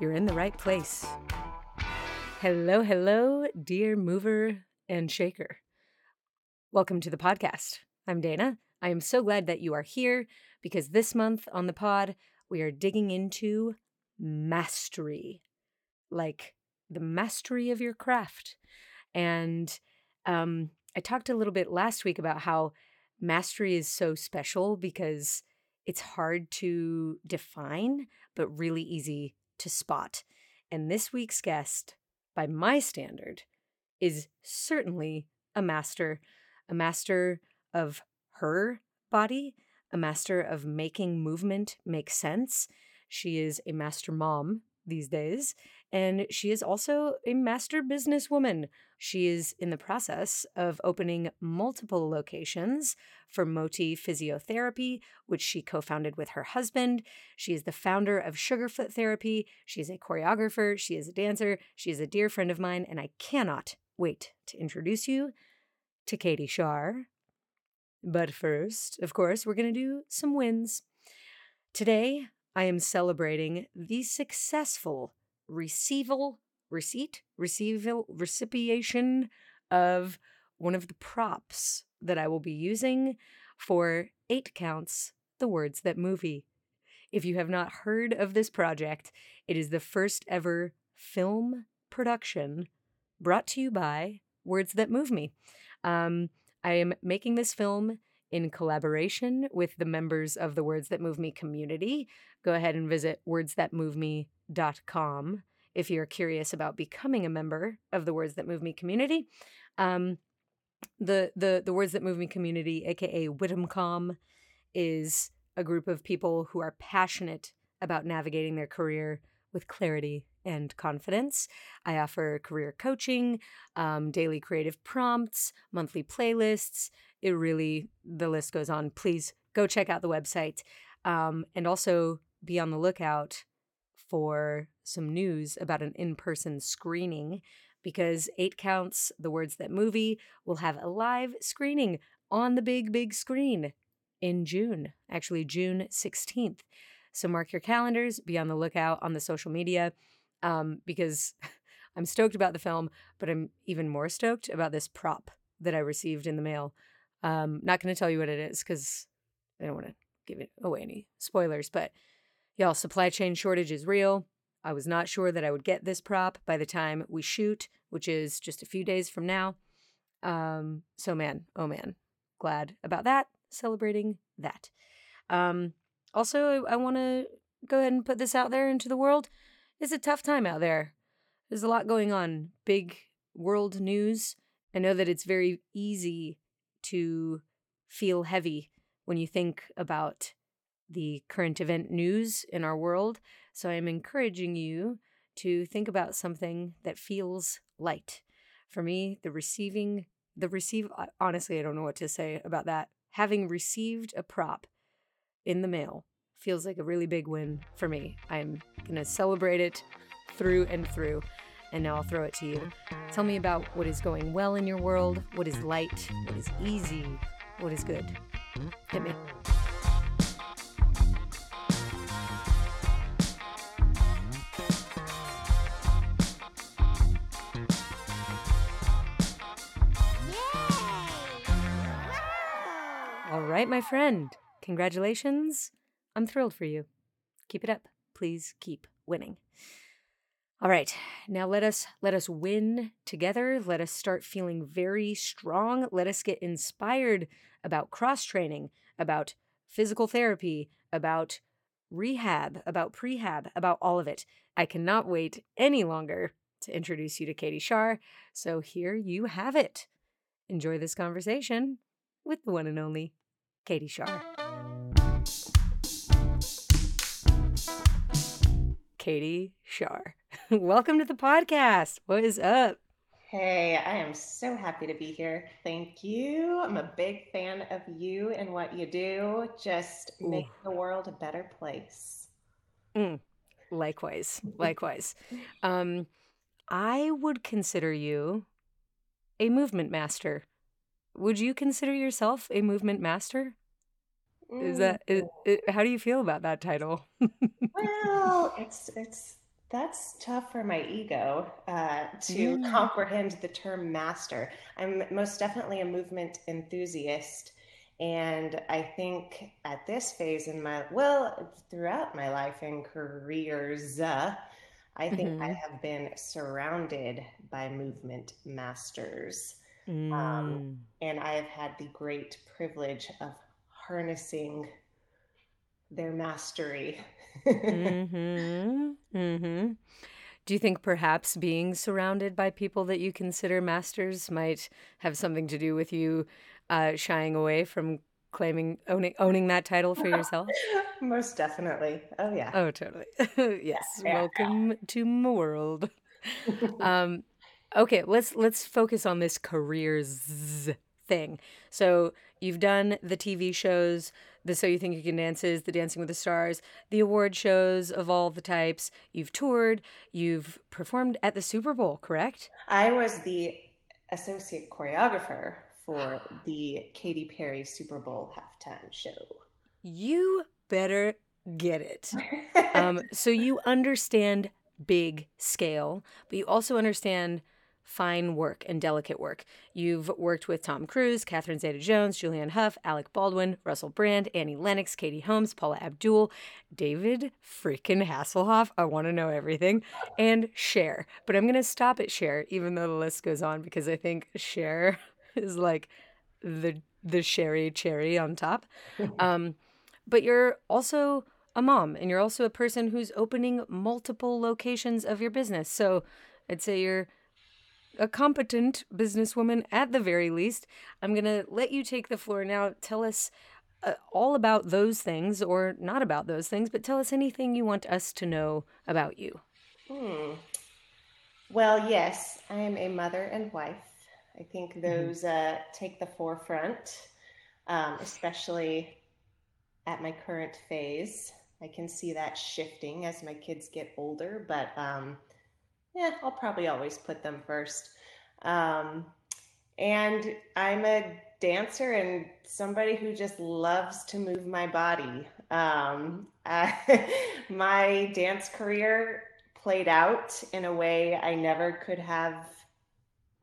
you're in the right place. Hello, hello, dear mover and shaker. Welcome to the podcast. I'm Dana. I am so glad that you are here because this month on the pod, we are digging into mastery like the mastery of your craft. And um, I talked a little bit last week about how mastery is so special because it's hard to define, but really easy to spot. And this week's guest, by my standard, is certainly a master, a master of her body, a master of making movement make sense. She is a master mom these days, and she is also a master businesswoman. She is in the process of opening multiple locations for Moti Physiotherapy, which she co founded with her husband. She is the founder of Sugarfoot Therapy. She is a choreographer. She is a dancer. She is a dear friend of mine, and I cannot wait to introduce you to Katie Shar. But first, of course, we're going to do some wins. Today, I am celebrating the successful receival, receipt, receival, recipiation of one of the props that I will be using for Eight Counts, the Words That Movie. If you have not heard of this project, it is the first ever film production brought to you by Words That Move Me. Um, I am making this film in collaboration with the members of the Words That Move Me community. Go ahead and visit wordsthatmoveme.com if you're curious about becoming a member of the Words That Move Me community. Um, the the the Words That Move Me community, aka WhittamCom, is a group of people who are passionate about navigating their career with clarity and confidence. I offer career coaching, um, daily creative prompts, monthly playlists. It really, the list goes on. Please go check out the website um, and also be on the lookout for some news about an in person screening because Eight Counts, the words that movie, will have a live screening on the big, big screen in June, actually, June 16th. So mark your calendars, be on the lookout on the social media um, because I'm stoked about the film, but I'm even more stoked about this prop that I received in the mail. Um, not going to tell you what it is because I don't want to give it away any spoilers, but y'all, supply chain shortage is real. I was not sure that I would get this prop by the time we shoot, which is just a few days from now. Um, so man, oh man, glad about that. Celebrating that. Um, also, I want to go ahead and put this out there into the world. It's a tough time out there. There's a lot going on, big world news. I know that it's very easy to feel heavy when you think about the current event news in our world. So I'm encouraging you to think about something that feels light. For me, the receiving, the receive, honestly, I don't know what to say about that. Having received a prop in the mail feels like a really big win for me. I'm going to celebrate it through and through. And now I'll throw it to you. Tell me about what is going well in your world, what is light, what is easy, what is good. Hit me. My friend. Congratulations. I'm thrilled for you. Keep it up. Please keep winning. All right. Now let us let us win together. Let us start feeling very strong. Let us get inspired about cross training, about physical therapy, about rehab, about prehab, about all of it. I cannot wait any longer to introduce you to Katie Shar. So here you have it. Enjoy this conversation with the one and only Katie Shar. Katie Shar. Welcome to the podcast. What is up? Hey, I am so happy to be here. Thank you. I'm a big fan of you and what you do. Just make the world a better place. Mm, likewise, likewise. Um, I would consider you a movement master. Would you consider yourself a movement master? Is that is, Mm. is, how do you feel about that title? Well, it's it's that's tough for my ego uh, to Mm, comprehend the term master. I'm most definitely a movement enthusiast, and I think at this phase in my, well, throughout my life and careers, uh, I think I mhm, have been surrounded by movement masters. Um, mm, and I have had the great privilege of harnessing their mastery. mhm, mhm. Do you think perhaps being surrounded by people that you consider masters might have something to do with you uh, shying away from claiming owning owning that title for yourself? Most definitely. Oh, yeah. Oh, totally. Yes. Yeah. Welcome to my world. Um, okay, let's let's focus on this careers thing. So you've done the TV shows, the So You Think You Can Dances, the Dancing with the Stars, the award shows of all the types. You've toured, you've performed at the Super Bowl, correct? I was the associate choreographer for the Katy Perry Super Bowl halftime show. You better get it. Um, so you understand big scale, but you also understand fine work and delicate work. You've worked with Tom Cruise, Catherine Zeta Jones, Julianne Hough, Alec Baldwin, Russell Brand, Annie Lennox, Katie Holmes, Paula Abdul, David freaking Hasselhoff. I want to know everything. And Cher. But I'm going to stop at Cher, even though the list goes on, because I think Cher is like the the sherry cherry on top. Um, but you're also a mom and you're also a person who's opening multiple locations of your business. So I'd say you're a competent businesswoman at the very least. I'm going to let you take the floor now. Tell us uh, all about those things or not about those things, but tell us anything you want us to know about you. Hmm. Well, yes, I am a mother and wife. I think hmm those uh, take the forefront, um, especially at my current phase. I can see that shifting as my kids get older, but um, yeah, I'll probably always put them first. Um, and I'm a dancer and somebody who just loves to move my body. Um, I, my dance career played out in a way I never could have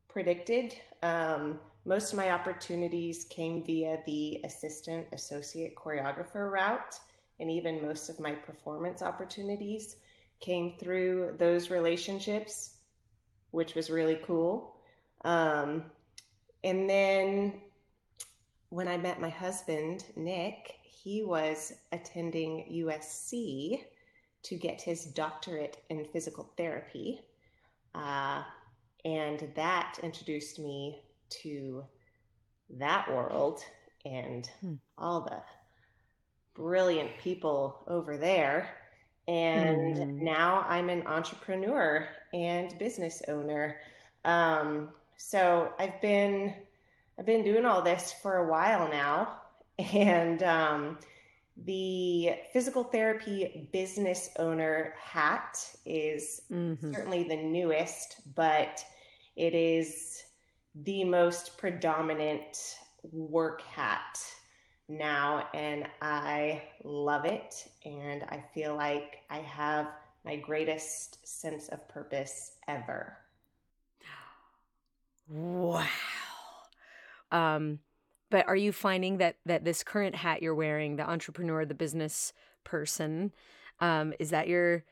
predicted. Um, most of my opportunities came via the assistant associate choreographer route, and even most of my performance opportunities came through those relationships, which was really cool. Um, and then when I met my husband, Nick, he was attending USC to get his doctorate in physical therapy. Uh, and that introduced me to that world and Hmm. all the brilliant people over there. And hmm now I'm an entrepreneur and business owner. Um, so I've been I've been doing all this for a while now, and um, the physical therapy business owner hat is hmm certainly the newest, but it is the most predominant work hat now, and I love it. And I feel like I have my greatest sense of purpose ever. Wow. Um, but are you finding that that this current hat you're wearing, the entrepreneur, the business person, um, is that your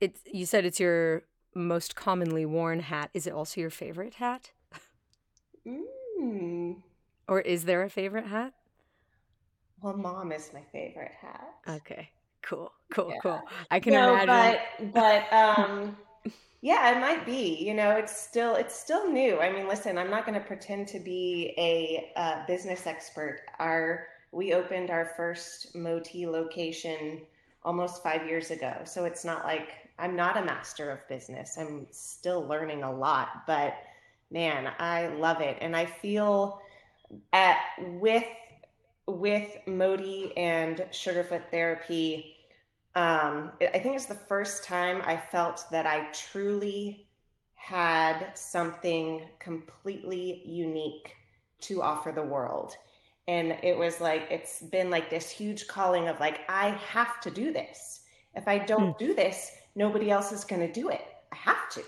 it's you said it's your most commonly worn hat. Is it also your favorite hat? Mm. Or is there a favorite hat? Well, mom is my favorite hat. Okay. Cool. Cool. Yeah. Cool. I can No, imagine. but but um yeah, it might be. You know, it's still it's still new. I mean, listen, I'm not going to pretend to be a uh, business expert. Our we opened our first Moti location almost five years ago. So it's not like I'm not a master of business. I'm still learning a lot, but man, I love it. And I feel at with with Moti and Sugarfoot therapy, um, I think it's the first time I felt that I truly had something completely unique to offer the world. And it was like, it's been like this huge calling of like, I have to do this. If I don't mm. do this, nobody else is going to do it. I have to.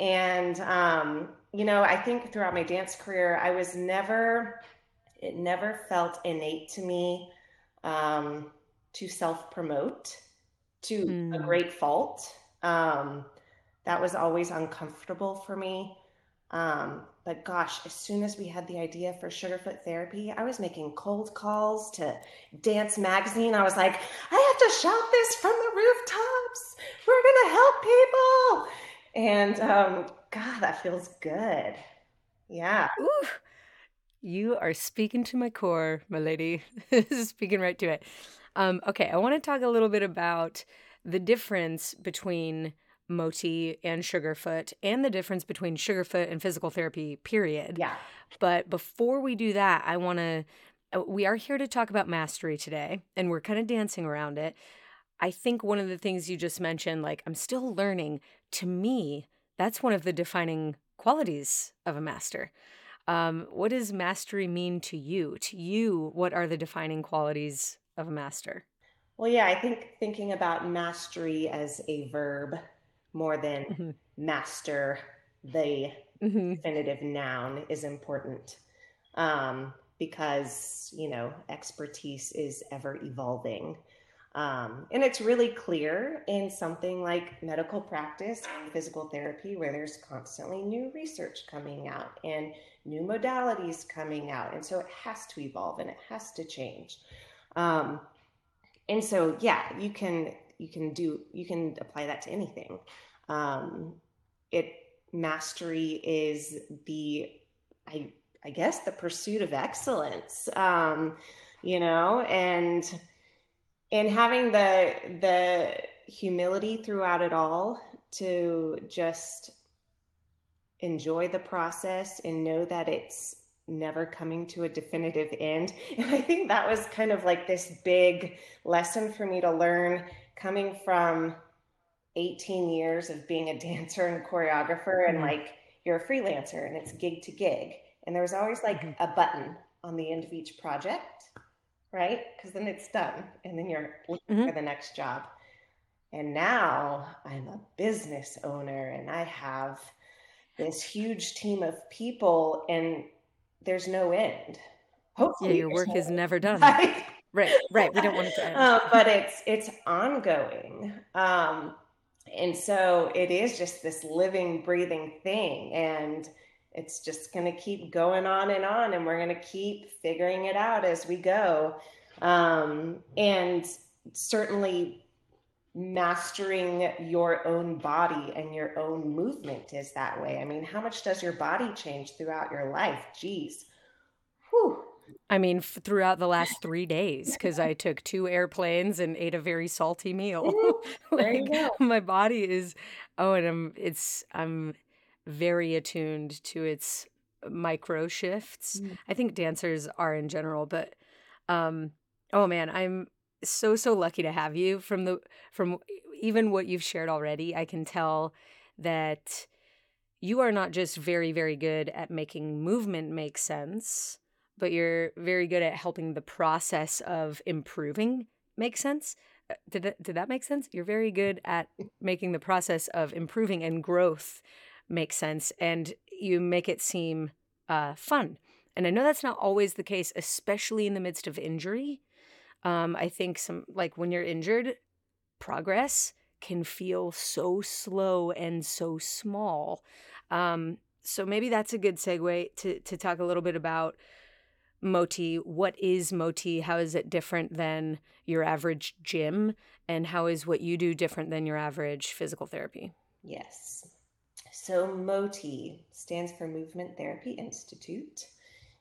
And, um, you know, I think throughout my dance career, I was never, it never felt innate to me um, to self promote to mm. a great fault. Um, that was always uncomfortable for me. Um, but gosh, as soon as we had the idea for Sugarfoot therapy, I was making cold calls to Dance Magazine. I was like, I have to shout this from the rooftops. We're going to help people. And um, God, that feels good. Yeah. Ooh, you are speaking to my core, my lady. This is speaking right to it. Um, okay, I want to talk a little bit about the difference between Moti and Sugarfoot and the difference between Sugarfoot and physical therapy, period. Yeah. But before we do that, I want to, uh, we are here to talk about mastery today, and we're kind of dancing around it. I think one of the things you just mentioned, like, I'm still learning, to me, that's one of the defining qualities of a master. Um, what does mastery mean to you? To you, what are the defining qualities of a master? Well, yeah, I think thinking about mastery as a verb more than mm-hmm. master the mm-hmm. definitive noun is important um, because you know expertise is ever evolving um, and it's really clear in something like medical practice and physical therapy where there's constantly new research coming out and new modalities coming out. And so it has to evolve and it has to change. Um, and so yeah you can you can do you can apply that to anything. Um, it mastery is the i i guess the pursuit of excellence um, you know and and having the the humility throughout it all to just enjoy the process and know that it's never coming to a definitive end. And I think that was kind of like this big lesson for me to learn coming from 18 years of being a dancer and choreographer and mm-hmm. like you're a freelancer and it's gig to gig. And there was always like mm-hmm. a button on the end of each project, right? Because then it's done and then you're looking mm-hmm. for the next job. And now I'm a business owner and I have this huge team of people and there's no end. Hopefully, yeah, your work no is end. never done. Right? right, right. We don't want it to end. Uh, but it's it's ongoing, um, and so it is just this living, breathing thing, and it's just going to keep going on and on, and we're going to keep figuring it out as we go. Um, and certainly mastering your own body and your own movement is that way. I mean, how much does your body change throughout your life? Geez. Whew. I mean, f- throughout the last three days, because I took two airplanes and ate a very salty meal. like my body is, oh, and I'm it's I'm very attuned to its micro shifts. Mm. I think dancers are in general, but um, oh man, I'm so so lucky to have you from the from even what you've shared already i can tell that you are not just very very good at making movement make sense but you're very good at helping the process of improving make sense uh, did that, did that make sense you're very good at making the process of improving and growth make sense and you make it seem uh, fun and i know that's not always the case especially in the midst of injury um, I think some like when you're injured, progress can feel so slow and so small. Um, so maybe that's a good segue to to talk a little bit about Moti. What is Moti? How is it different than your average gym? And how is what you do different than your average physical therapy? Yes. So Moti stands for Movement Therapy Institute.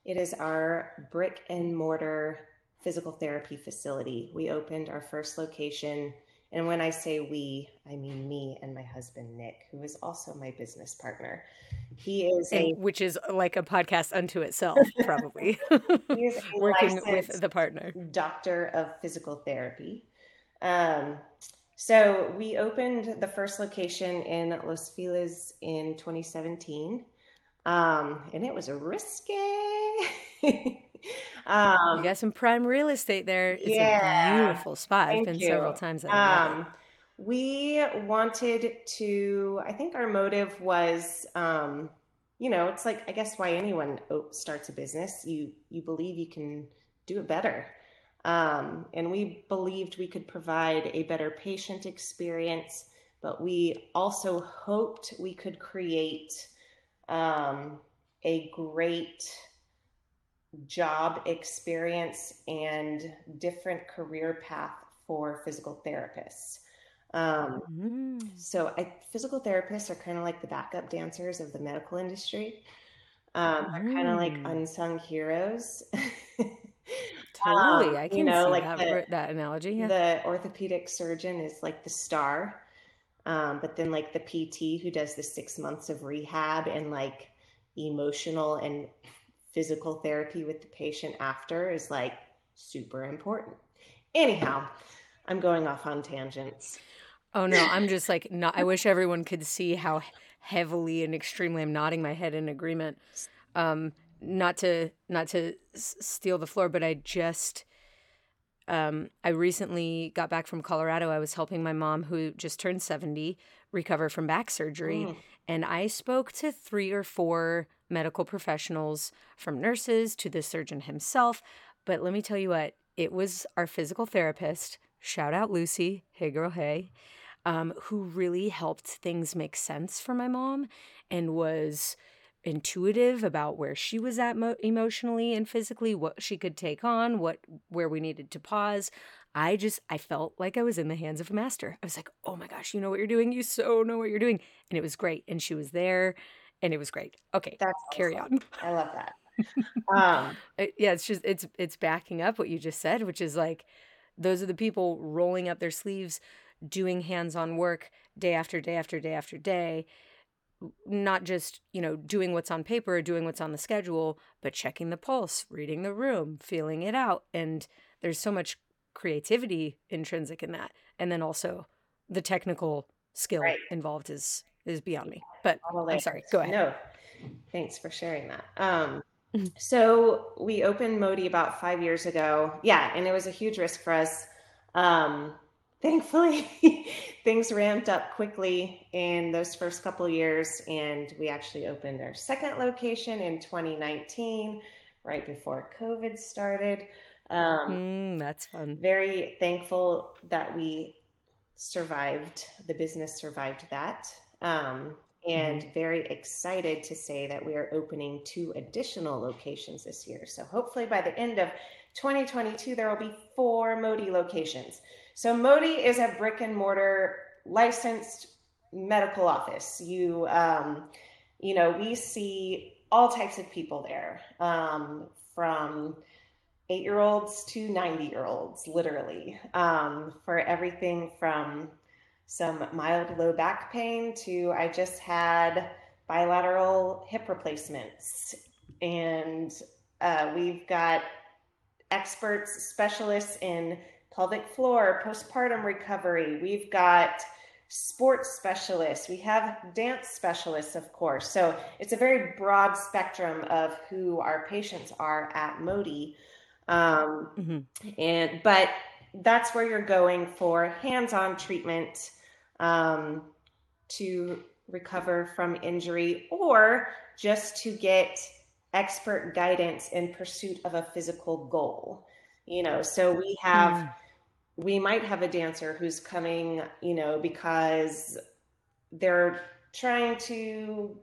It is our brick and mortar physical therapy facility. We opened our first location. And when I say we, I mean me and my husband, Nick, who is also my business partner. He is a. which is like a podcast unto itself, probably. he is a Working with the partner. doctor of physical therapy. Um, so we opened the first location in Los Feliz in 2017. Um, and it was a risky. um, You got some prime real estate there. It's a beautiful spot. I've been you. several times and I love it. Um, we wanted to, I think our motive was, um, you know, it's like, I guess why anyone starts a business, you, you believe you can do it better. Um, and we believed we could provide a better patient experience, but we also hoped we could create, um, a great job experience and different career path for physical therapists. Um, Mm. so I, physical therapists are kind of like the backup dancers of the medical industry. Um, they're kind of like Mm. unsung heroes. Totally. Um, I you can know, see like that, the that analogy. Yeah. the orthopedic surgeon is like the star. Um, but then like the PT who does the six months of rehab and like emotional and physical therapy with the patient after is like super important. Anyhow, I'm going off on tangents. Oh no, I'm just like not I wish everyone could see how heavily and extremely I'm nodding my head in agreement. Um not to not to s- steal the floor, but I just um I recently got back from Colorado. I was helping my mom who just turned 70 recover from back surgery. Mm, and I spoke to 3 or 4 medical professionals from nurses to the surgeon himself, but let me tell you what, it was our physical therapist, shout out Lucy, hey girl, hey um, who really helped things make sense for my mom and was intuitive about where she was at mo- emotionally and physically what she could take on what where we needed to pause. I just i felt like i was in the hands of a master. I was like oh my gosh you know what you're doing you so know what you're doing. And it was great and she was there and it was great. Okay that's carry awesome. on. I love that. Um, yeah it's just it's it's backing up what you just said which is like those are the people rolling up their sleeves doing hands-on work day after day after day after day not just you know doing what's on paper or doing what's on the schedule but checking the pulse reading the room feeling it out and there's so much creativity intrinsic in that and then also the technical skill right. involved is is beyond me but i'm sorry go ahead No, thanks for sharing that. Um, Mhm. so we opened Moti about five years ago. Yeah, and it was a huge risk for us. Um, thankfully, things ramped up quickly in those first couple of years, and we actually opened our second location in 2019, right before COVID started. Um, mm, that's fun very thankful that we survived, the business survived that. Um, and very excited to say that we are opening two additional locations this year. So hopefully by the end of 2022, there will be four Moti locations. So Moti is a brick and mortar licensed medical office. You, um, you know, we see all types of people there, um, from eight year olds to 90 year olds, literally, um, for everything from some mild low back pain to I just had bilateral hip replacements. And uh, we've got experts, specialists in pelvic floor, postpartum recovery. We've got sports specialists. We have dance specialists, of course. So it's a very broad spectrum of who our patients are at Moti. Um, hmm and but that's where you're going for hands-on treatment um, to recover from injury or just to get expert guidance in pursuit of a physical goal you know so we have Mm. We might have a dancer who's coming you know because they're trying to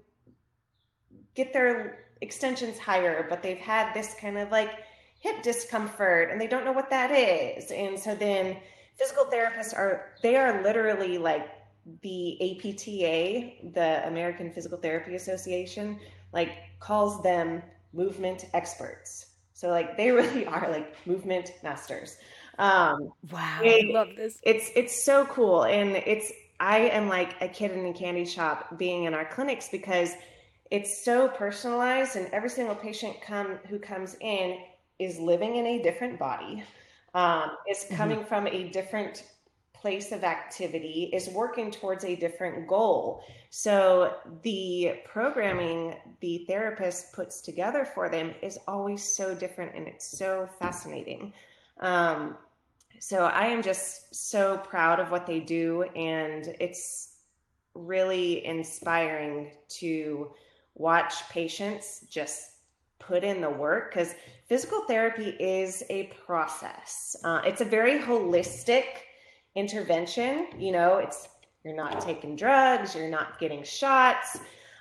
get their extensions higher but they've had this kind of like hip discomfort and they don't know what that is and so then physical therapists are they are literally like the APTA the American Physical Therapy Association like calls them movement experts So like they really are like movement masters. Um, wow, it, I love this. It's it's so cool, and it's I am like a kid in a candy shop being in our clinics because it's so personalized, and every single patient come who comes in is living in a different body, um, is mm-hmm. coming mm-hmm. from a different place of activity is working towards a different goal. So the programming the therapist puts together for them is always so different and it's so fascinating. Um, so I am just so proud of what they do, and it's really inspiring to watch patients just put in the work because physical therapy is a process. Uh, it's a very holistic intervention. You know, it's you're not taking drugs, you're not getting shots.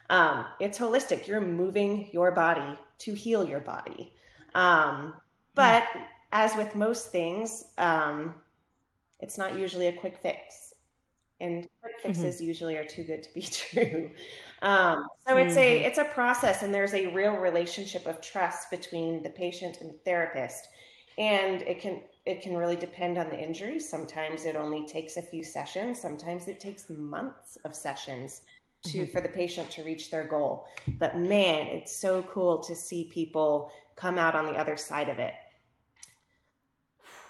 Um, it's holistic. You're moving your body to heal your body. Um, but as with most things, um, it's not usually a quick fix, and quick mm-hmm. fixes mm-hmm. usually are too good to be true. Um, so it's mm-hmm. a it's a process, and there's a real relationship of trust between the patient and the therapist, and it can it can really depend on the injury. Sometimes it only takes a few sessions. Sometimes it takes months of sessions to mm-hmm. for the patient to reach their goal. But man, it's so cool to see people come out on the other side of it.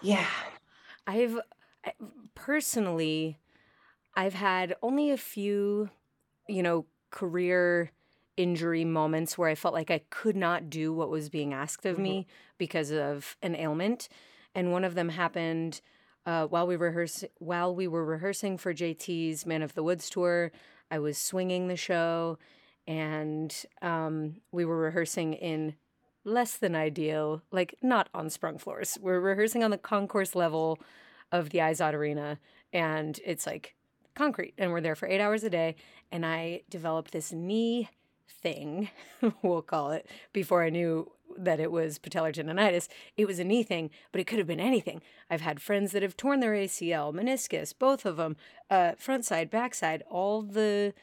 Yeah. I've personally I've had only a few, you know, career injury moments where I felt like I could not do what was being asked of mm-hmm. me because of an ailment and one of them happened uh, while we rehearse while we were rehearsing for JT's Man of the Woods tour. I was swinging the show, and um, we were rehearsing in less than ideal, like not on sprung floors. We're rehearsing on the concourse level of the Izod Arena, and it's like concrete, and we're there for eight hours a day. And I developed this knee thing, we'll call it, before I knew that it was patellar tendonitis. It was a knee thing, but it could have been anything. I've had friends that have torn their ACL, meniscus, both of them, uh, front side, back side, all the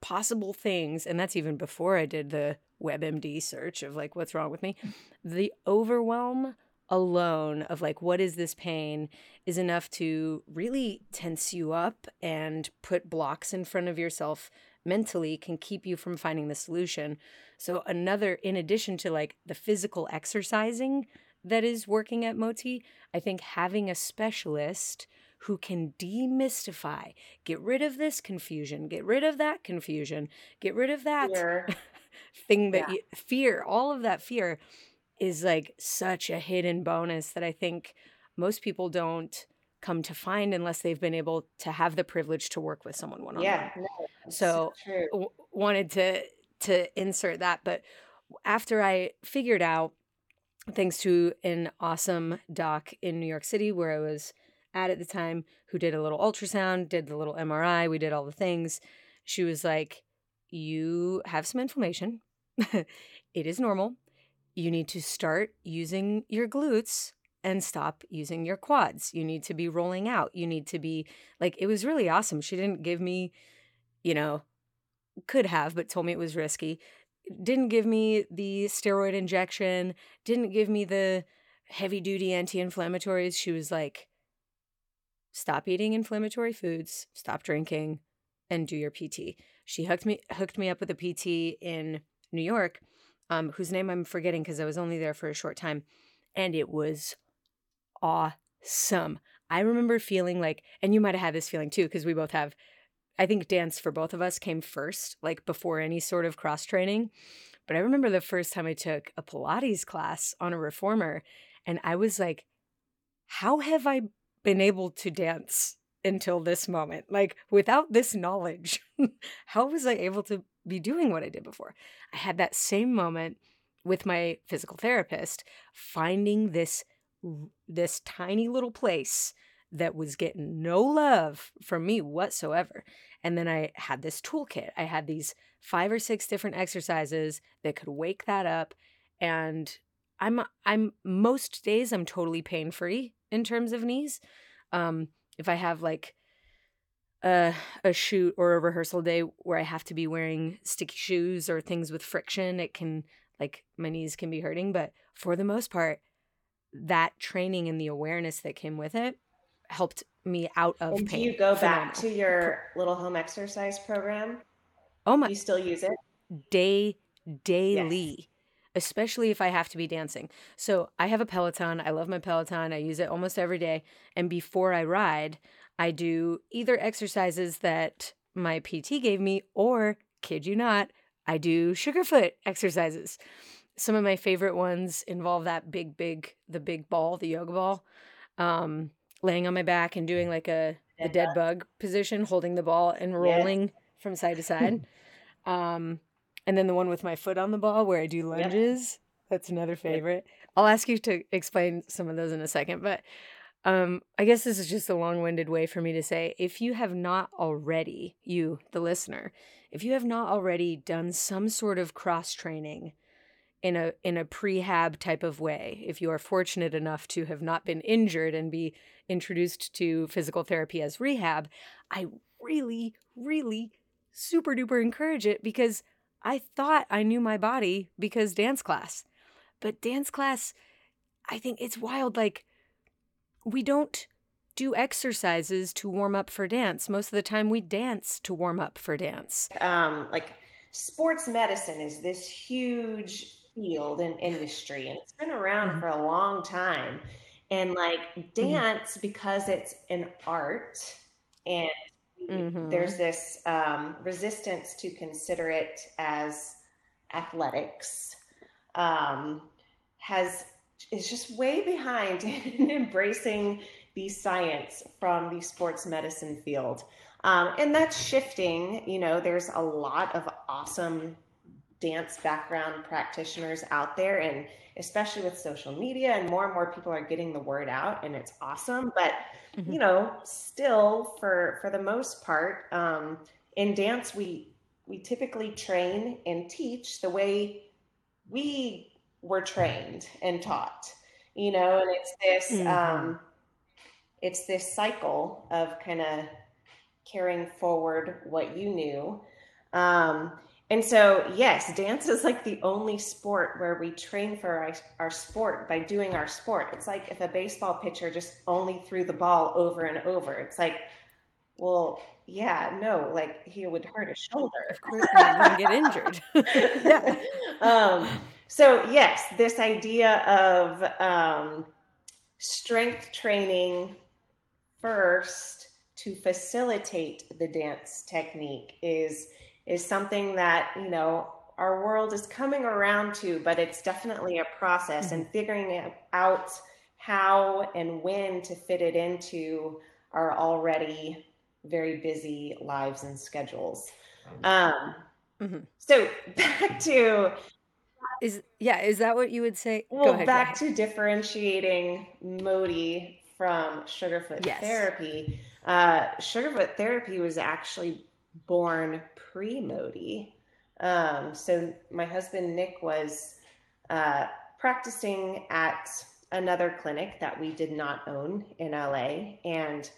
possible things. And that's even before I did the WebMD search of like, what's wrong with me? Mm. The overwhelm alone of like, what is this pain is enough to really tense you up and put blocks in front of yourself mentally can keep you from finding the solution. So, another, in addition to like the physical exercising that is working at Moti, I think having a specialist who can demystify, get rid of this confusion, get rid of that confusion, get rid of that fear. thing that yeah. you, fear, all of that fear is like such a hidden bonus that I think most people don't come to find unless they've been able to have the privilege to work with someone one on one. Yeah. No, so, so w- wanted to to insert that, but after I figured out thanks to an awesome doc in New York City where I was at at the time who did a little ultrasound, did the little MRI, we did all the things. She was like, "You have some inflammation. it is normal. You need to start using your glutes and stop using your quads. You need to be rolling out. You need to be like, it was really awesome. She didn't give me, you know, could have, but told me it was risky. Didn't give me the steroid injection, didn't give me the heavy duty anti inflammatories. She was like, stop eating inflammatory foods, stop drinking, and do your PT. She hooked me hooked me up with a PT in New York, um, whose name I'm forgetting because I was only there for a short time, and it was awesome. I remember feeling like, and you might have had this feeling too, because we both have, I think dance for both of us came first, like before any sort of cross training. But I remember the first time I took a Pilates class on a reformer, and I was like, how have I been able to dance until this moment? Like, without this knowledge, how was I able to be doing what I did before? I had that same moment with my physical therapist, finding this this tiny little place that was getting no love from me whatsoever. And then I had this toolkit. I had these five or six different exercises that could wake that up. And I'm I'm most days I'm totally pain free in terms of knees. Um, if I have like a a shoot or a rehearsal day where I have to be wearing sticky shoes or things with friction, it can like my knees can be hurting, but for the most part, that training and the awareness that came with it helped me out of and pain. Do you go back to your little home exercise program? Oh my! You still use it? Day daily. Yes. Especially if I have to be dancing. So I have a Peloton. I love my Peloton. I use it almost every day. And before I ride, I do either exercises that my PT gave me, or kid you not, I do sugarfoot exercises. Some of my favorite ones involve that big, big, the big ball, the yoga ball, um, laying on my back and doing like a the dead bug position, holding the ball and rolling yes. from side to side. um, and then the one with my foot on the ball where I do lunges. Yep. That's another favorite. Yep. I'll ask you to explain some of those in a second, but um, I guess this is just a long winded way for me to say if you have not already, you, the listener, if you have not already done some sort of cross training in a in a prehab type of way, if you are fortunate enough to have not been injured and be introduced to physical therapy as rehab, I really, really super duper encourage it because I thought I knew my body because dance class. But dance class, I think it's wild. Like, we don't do exercises to warm up for dance. Most of the time, we dance to warm up for dance. Um, like sports medicine is this huge field and industry, and it's been around mm-hmm. for a long time. And like mm-hmm. dance, mm-hmm. because it's an art, and mm-hmm. there's this um, resistance to consider it as athletics, um, has is just way behind in embracing the science from the sports medicine field. Um, and that's shifting. You know, there's a lot of awesome dance background practitioners out there, and especially with social media, and more and more people are getting the word out, and it's awesome. But mm-hmm. you know, still, for for the most part, um, in dance, we we typically train and teach the way we were trained and taught you know and it's this mm-hmm. um it's this cycle of kind of carrying forward what you knew um and so yes dance is like the only sport where we train for our, our sport by doing our sport. It's like if a baseball pitcher just only threw the ball over and over it's like well yeah no like he would hurt his shoulder. Of course he would get injured. Yeah. Um so, yes, this idea of um, strength training first to facilitate the dance technique is is something that you know our world is coming around to but it's definitely a process mm-hmm. and figuring out how and when to fit it into our already very busy lives and schedules um, mm-hmm. so back to is yeah, is that what you would say? Well, ahead, back to differentiating Moti from Sugarfoot yes. therapy. Uh, Sugarfoot therapy was actually born pre Moti. Um, so my husband Nick was uh, practicing at another clinic that we did not own in LA, and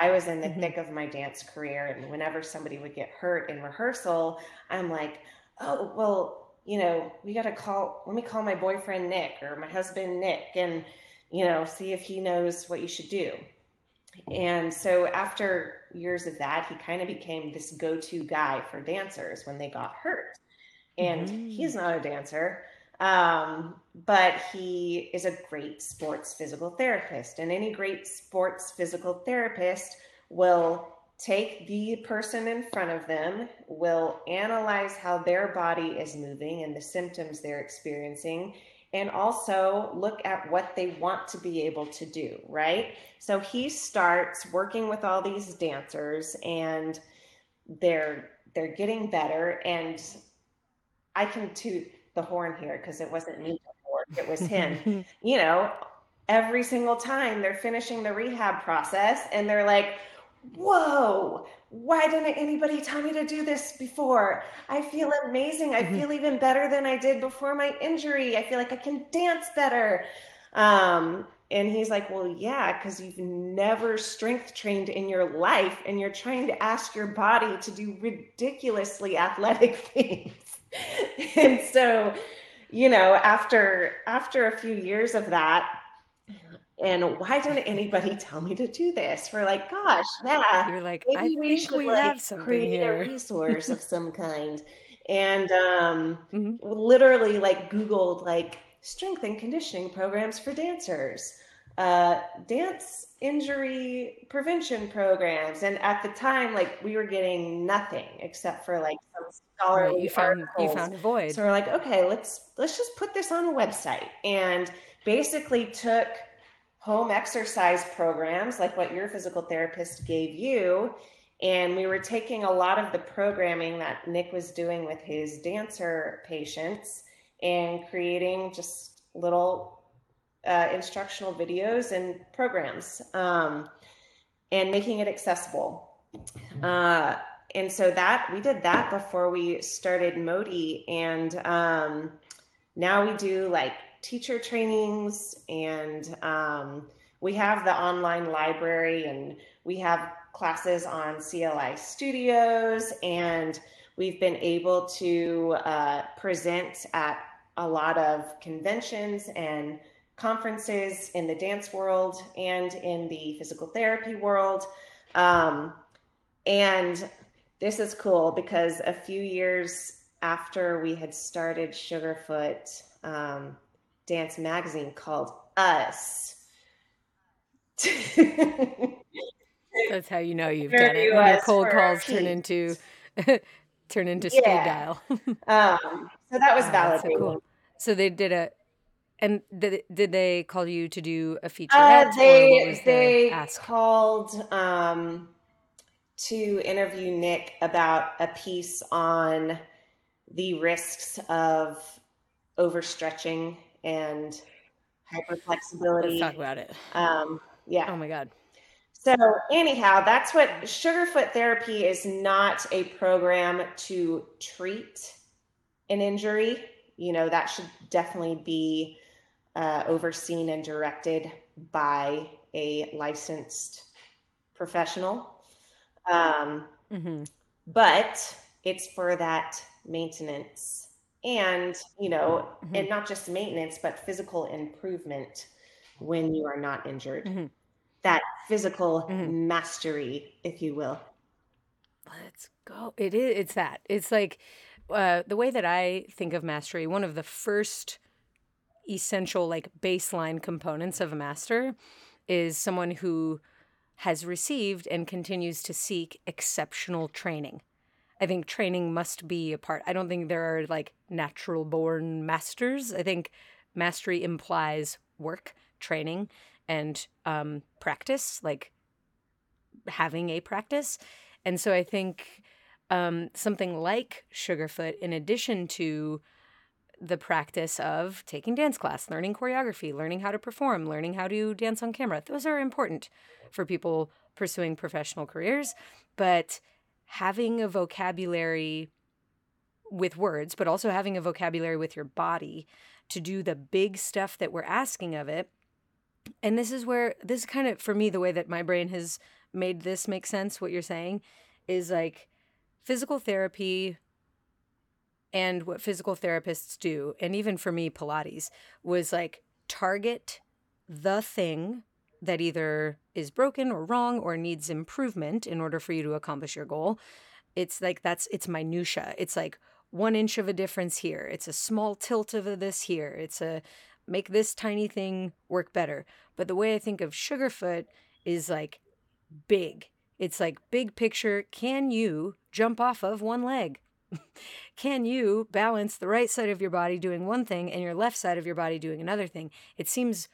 I was in the mm-hmm. thick of my dance career. And whenever somebody would get hurt in rehearsal, I'm like, oh well you know, we got to call, let me call my boyfriend Nick or my husband Nick and, you know, see if he knows what you should do. And so after years of that, he kind of became this go to guy for dancers when they got hurt. And mm-hmm. he's not a dancer, um, but he is a great sports physical therapist. And any great sports physical therapist will take the person in front of them, will analyze how their body is moving and the symptoms they're experiencing, and also look at what they want to be able to do, right? So he starts working with all these dancers and they're they're getting better and I can toot the horn here because it wasn't me before, it was him. you know, every single time they're finishing the rehab process and they're like, whoa, why didn't anybody tell me to do this before? I feel amazing. I mm-hmm. feel even better than I did before my injury. I feel like I can dance better. Um, and he's like, Well, yeah, because you've never strength trained in your life and you're trying to ask your body to do ridiculously athletic things. and so, you know, after after a few years of that, and why didn't anybody tell me to do this? We're like, gosh, yeah. You're like, I maybe we think should we like create a resource of some kind. And um, hmm literally like Googled like strength and conditioning programs for dancers, uh, dance injury prevention programs. And at the time, like we were getting nothing except for like some Right. You scholarly found you articles. found a void. So we're like, okay, let's let's just put this on a website and basically took home exercise programs like what your physical therapist gave you and we were taking a lot of the programming that Nick was doing with his dancer patients and creating just little uh, instructional videos and programs um, and making it accessible. Uh, and so that we did that before we started Moti, and um, now we do like teacher trainings, and um, we have the online library, and we have classes on CLI Studios, and we've been able to uh, present at a lot of conventions and conferences in the dance world and in the physical therapy world. Um, and this is cool because a few years after we had started Sugarfoot, um, Dance Magazine called us That's how you know you've done it when your cold calls turn into turn into speed Yeah. dial. Um, so that was Oh, so cool. So they did a and did did they call you to do a Uh, featurette they the they called um, to interview Nick about a piece on the risks of overstretching and Let's talk about it. Um, yeah. Oh my god. So anyhow, that's what Sugarfoot therapy is not a program to treat an injury. You know, that should definitely be uh, overseen and directed by a licensed professional. Um, hmm but it's for that maintenance and, you know, hmm and not just maintenance, but physical improvement when you are not injured. hmm That physical hmm mastery, if you will. Let's go. It is. It's that. It's like uh, the way that I think of mastery. One of the first essential, like baseline components of a master, is someone who has received and continues to seek exceptional training. I think training must be a part. I don't think there are like natural born masters. I think mastery implies work, training, and um, practice, like having a practice. And so I think um, something like Sugarfoot, in addition to the practice of taking dance class, learning choreography, learning how to perform, learning how to dance on camera, those are important for people pursuing professional careers. But having a vocabulary with words, but also having a vocabulary with your body to do the big stuff that we're asking of it. And this is where this is kind of for me the way that my brain has made this make sense what you're saying is like physical therapy and what physical therapists do and even for me pilates was like target the thing that either is broken or wrong or needs improvement in order for you to accomplish your goal. It's like that's it's minutia it's like one inch of a difference here. It's a small tilt of this here. It's a make this tiny thing work better. But the way i think of sugarfoot is like big. It's like big picture. Can you jump off of one leg? Can you balance the right side of your body doing one thing and your left side of your body doing another thing? It seems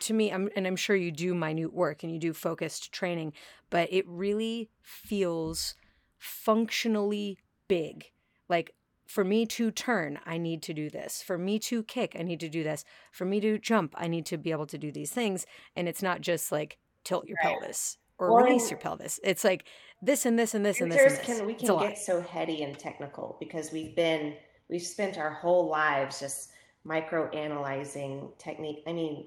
to me I'm, and i'm sure you do minute work and you do focused training but it really feels functionally big. Like for me to turn i need to do this. For me to kick i need to do this. For me to jump i need to be able to do these things. And it's not just like tilt your Right. pelvis or Well, release your pelvis. It's like this and this and this and this and this. can we can lot get so heady and technical because we've been we've spent our whole lives just micro analyzing technique. I mean,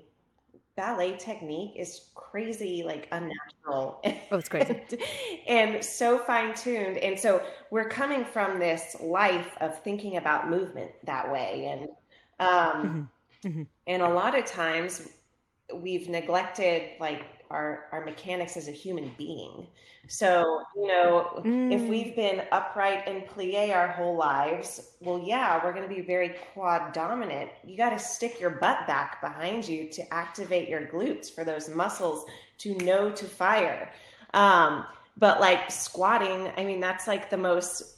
ballet technique is crazy, like unnatural oh it's crazy and, and so fine tuned. And so we're coming from this life of thinking about movement that way. And Um, mm-hmm. Mm-hmm. And a lot of times we've neglected like our, our mechanics as a human being. So, you know, mm. if we've been upright and plie our whole lives, well, yeah, we're going to be very quad dominant. You got to stick your butt back behind you to activate your glutes for those muscles to know to fire. Um, but like squatting, I mean, that's like the most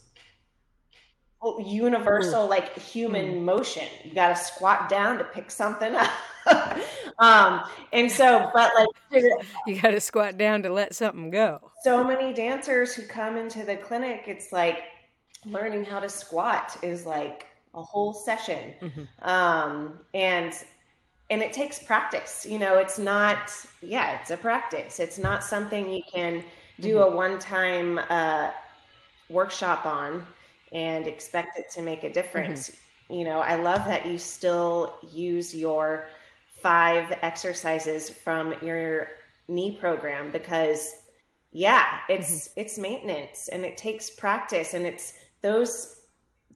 universal, like human mm. motion. You got to squat down to pick something up. um, and so, but like, you got to squat down to let something go. So many dancers who come into the clinic, it's like learning how to squat is like a whole session. Mm-hmm. Um, and, and it takes practice, you know, it's not, yeah, it's a practice. It's not something you can do mm-hmm. a one-time, uh, workshop on and expect it to make a difference. Mm-hmm. You know, I love that you still use your five exercises from your knee program because yeah it's mm-hmm. it's maintenance and it takes practice and it's those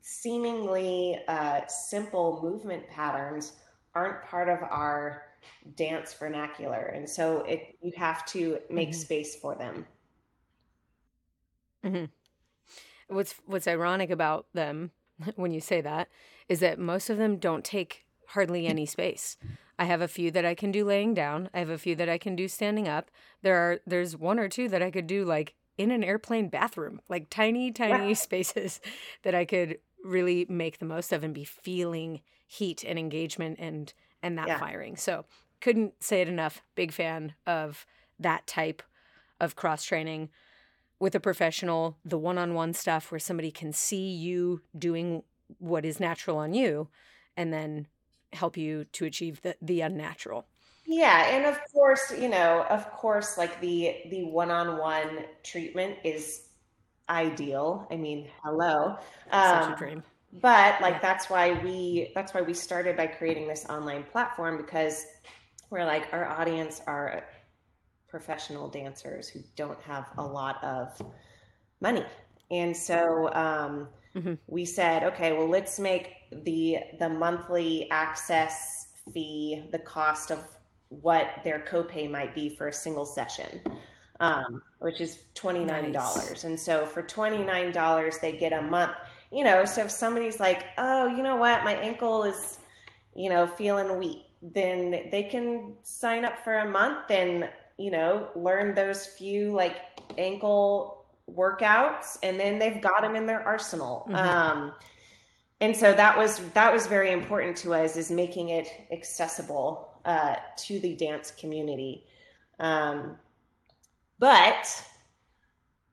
seemingly uh, simple movement patterns aren't part of our dance vernacular and so it you have to make mm-hmm. space for them mm-hmm. what's what's ironic about them when you say that is that most of them don't take hardly any space I have a few that I can do laying down. I have a few that I can do standing up. There are there's one or two that I could do like in an airplane bathroom, like tiny tiny spaces that I could really make the most of and be feeling heat and engagement and and that yeah. firing. So, couldn't say it enough. Big fan of that type of cross training with a professional, the one-on-one stuff where somebody can see you doing what is natural on you and then help you to achieve the, the unnatural. Yeah and of course you know of course like the the one-on-one treatment is ideal. I mean hello. Um, such a dream. but like yeah. that's why we that's why we started by creating this online platform because we're like our audience are professional dancers who don't have a lot of money. And so um, mm-hmm. we said okay well let's make the the monthly access fee the cost of what their copay might be for a single session um, which is $29 nice. and so for $29 they get a month you know so if somebody's like oh you know what my ankle is you know feeling weak then they can sign up for a month and you know learn those few like ankle workouts and then they've got them in their arsenal mm-hmm. um, and so that was that was very important to us is making it accessible uh, to the dance community um, but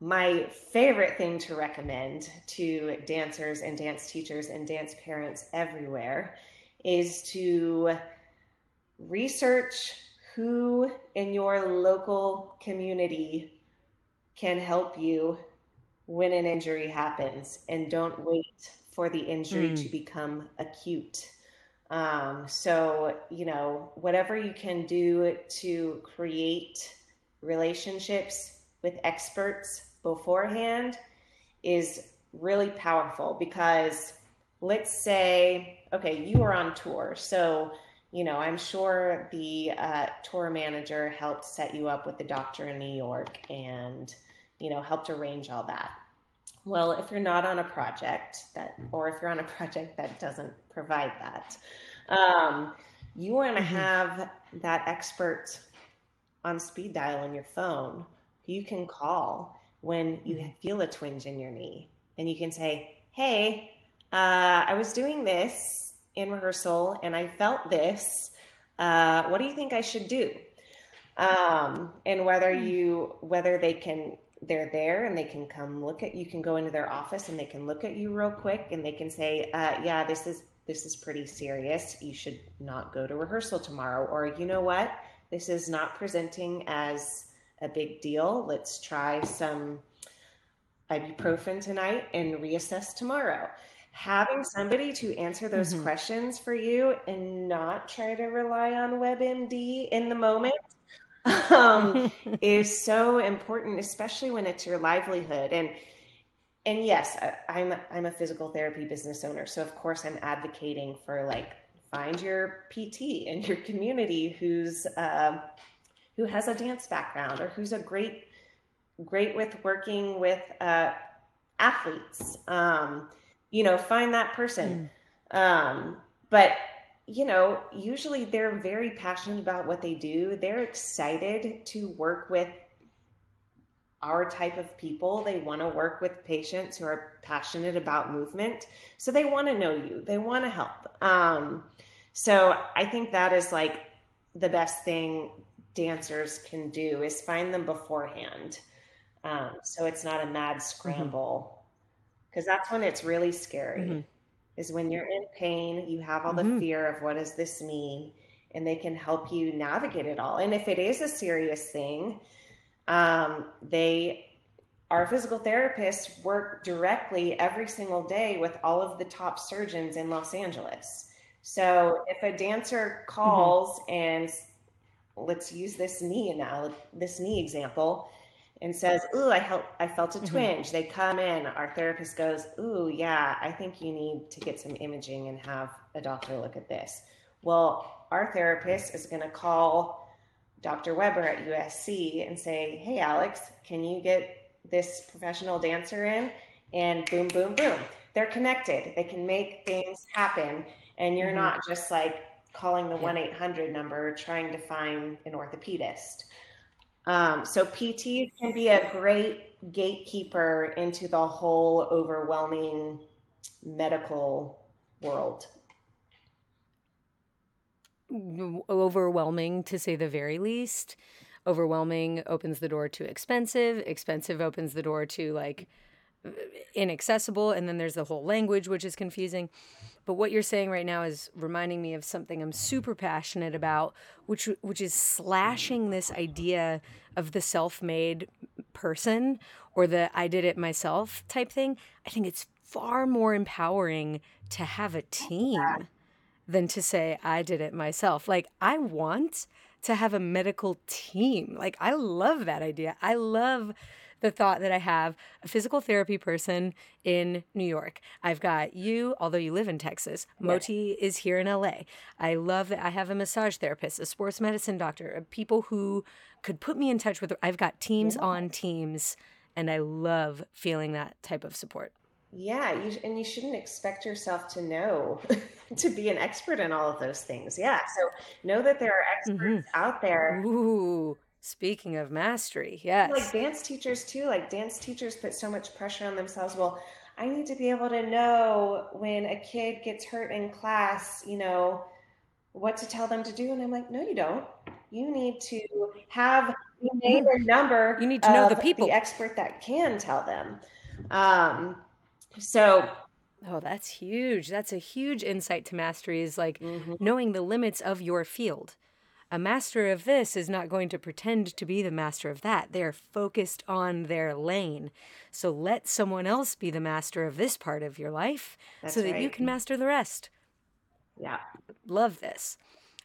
my favorite thing to recommend to dancers and dance teachers and dance parents everywhere is to research who in your local community can help you when an injury happens and don't wait for the injury mm. to become acute. Um, so, you know, whatever you can do to create relationships with experts beforehand is really powerful because let's say, okay, you are on tour. So, you know, I'm sure the uh, tour manager helped set you up with the doctor in New York and, you know, helped arrange all that. Well, if you're not on a project that, or if you're on a project that doesn't provide that, um, you want to mm-hmm. have that expert on speed dial on your phone you can call when you mm-hmm. feel a twinge in your knee and you can say, Hey, uh, I was doing this in rehearsal and I felt this. Uh, what do you think I should do? Um, and whether hmm. you, whether they can they're there and they can come look at you can go into their office and they can look at you real quick and they can say uh, yeah this is this is pretty serious. You should not go to rehearsal tomorrow. Or you know what? This is not presenting as a big deal. Let's try some ibuprofen tonight and reassess tomorrow. Having somebody to answer those mm-hmm. questions for you and not try to rely on webmd in the moment um, is so important, especially when it's your livelihood. And and yes, I, I'm I'm a physical therapy business owner, so of course I'm advocating for like find your pt in your community who's uh, who has a dance background or who's a great great with working with uh, athletes um, you know find that person mm. um, but you know usually they're very passionate about what they do they're excited to work with our type of people. They want to work with patients who are passionate about movement. So they want to know you, they want to help. Um, so I think that is like the best thing dancers can do is find them beforehand. Um, so it's not a mad mm-hmm. scramble because mm-hmm. that's when it's really scary mm-hmm. Is when you're in pain, you have all mm-hmm. the fear of what does this mean? And they can help you navigate it all. And if it is a serious thing, um, they our physical therapists work directly every single day with all of the top surgeons in Los Angeles. So if a dancer calls mm-hmm. and let's use this knee now, this knee example, and says, "Ooh, I felt I felt a mm-hmm. twinge." They come in. Our therapist goes, "Ooh, yeah, I think you need to get some imaging and have a doctor look at this." Well, our therapist is going to call Dr. Weber at USC and say, Hey, Alex, can you get this professional dancer in? And boom, boom, boom. They're connected. They can make things happen. And you're mm-hmm. not just like calling the 1 800 number trying to find an orthopedist. Um, so PTs can be a great gatekeeper into the whole overwhelming medical world overwhelming to say the very least. Overwhelming opens the door to expensive, expensive opens the door to like inaccessible, and then there's the whole language, which is confusing. But what you're saying right now is reminding me of something I'm super passionate about, which which is slashing this idea of the self-made person or the I did it myself type thing. I think it's far more empowering to have a team than to say I did it myself. Like I want to have a medical team. Like I love that idea. I love the thought that I have a physical therapy person in New York. I've got you, although you live in Texas. Moti is here in LA. I love that I have a massage therapist, a sports medicine doctor, uh, people who could put me in touch with. I've got teams yeah. on teams, and I love feeling that type of support. Yeah, you, and you shouldn't expect yourself to know to be an expert in all of those things. Yeah, so know that there are experts mm-hmm. out there. Ooh, speaking of mastery, yes. Like dance teachers too. Like dance teachers put so much pressure on themselves. Well, I need to be able to know when a kid gets hurt in class, you know, what to tell them to do. And I'm like, no, you don't. You need to have the name or number. You need to know the people, the expert that can tell them. Um, so, oh, that's huge. That's a huge insight to mastery is like mm-hmm. knowing the limits of your field. A master of this is not going to pretend to be the master of that. They're focused on their lane. So let someone else be the master of this part of your life that's so that right. you can master the rest. Yeah. Love this.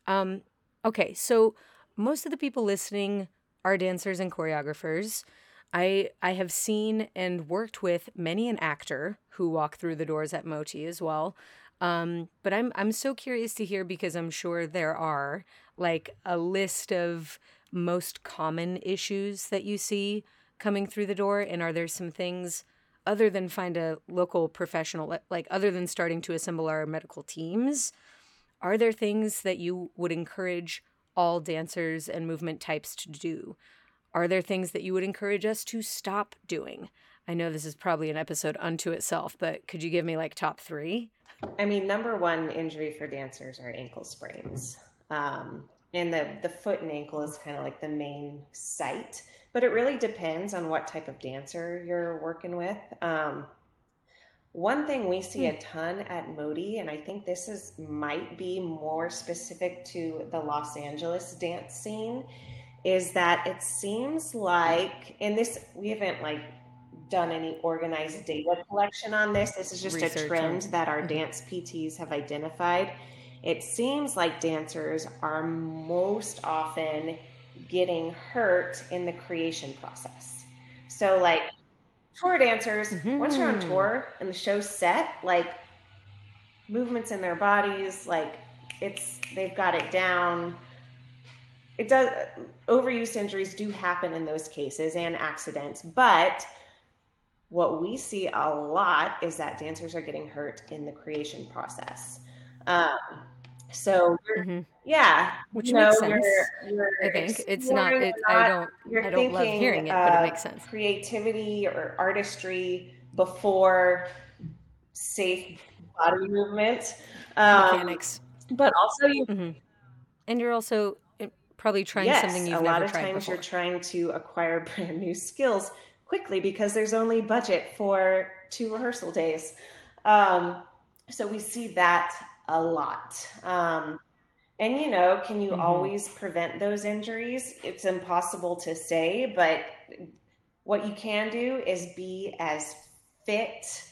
Um, okay, so most of the people listening are dancers and choreographers. I I have seen and worked with many an actor who walk through the doors at Moti as well. Um, but I'm I'm so curious to hear because I'm sure there are like a list of most common issues that you see coming through the door and are there some things other than find a local professional like other than starting to assemble our medical teams are there things that you would encourage all dancers and movement types to do are there things that you would encourage us to stop doing? I know this is probably an episode unto itself, but could you give me like top three? I mean, number one injury for dancers are ankle sprains. Um, and the, the foot and ankle is kind of like the main site, but it really depends on what type of dancer you're working with. Um, one thing we see a hmm. ton at Moti, and I think this is might be more specific to the Los Angeles dance scene, is that it seems like, and this, we haven't like done any organized data collection on this. This is just Research a trend that our mm-hmm. dance PTs have identified. It seems like dancers are most often getting hurt in the creation process. So, like tour dancers, mm-hmm. once you're on mm-hmm. tour and the show's set, like movements in their bodies, like it's they've got it down. It does overuse injuries do happen in those cases and accidents, but what we see a lot is that dancers are getting hurt in the creation process. Um, so mm-hmm. yeah, which makes know, sense. You're, you're I think it's not. It, not I don't. I don't love hearing it, but it makes sense. Creativity or artistry before safe body movement, um, mechanics, but also you. Mm-hmm. And you're also eh, probably trying yes, something you've a lot of times before. you're trying to acquire brand new skills quickly because there's only budget for two rehearsal days. Um, so we see that a lot. Um, and you know, can you mm-hmm. always prevent those injuries? It's impossible to say, but what you can do is be as fit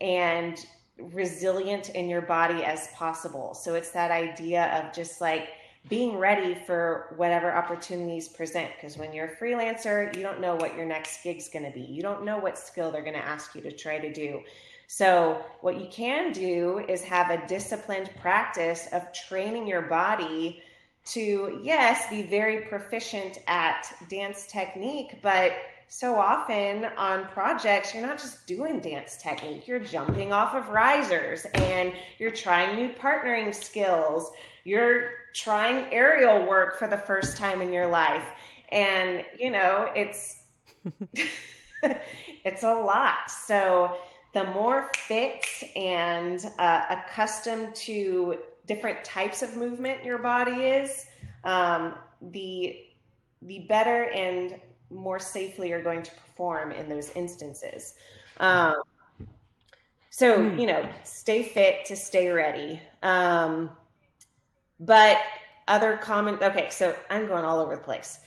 and resilient in your body as possible. So it's that idea of just like being ready for whatever opportunities present because when you're a freelancer you don't know what your next gig's going to be you don't know what skill they're going to ask you to try to do so what you can do is have a disciplined practice of training your body to yes be very proficient at dance technique but so often on projects, you're not just doing dance technique, you're jumping off of risers and you're trying new partnering skills. You're trying aerial work for the first time in your life. And, you know, it's it's a lot. So the more fit and uh, accustomed to different types of movement your body is, um, the the better and more safely you're going to perform in those instances. Um, so, mm. you know, stay fit to stay ready. Um, but other common, okay, so I'm going all over the place.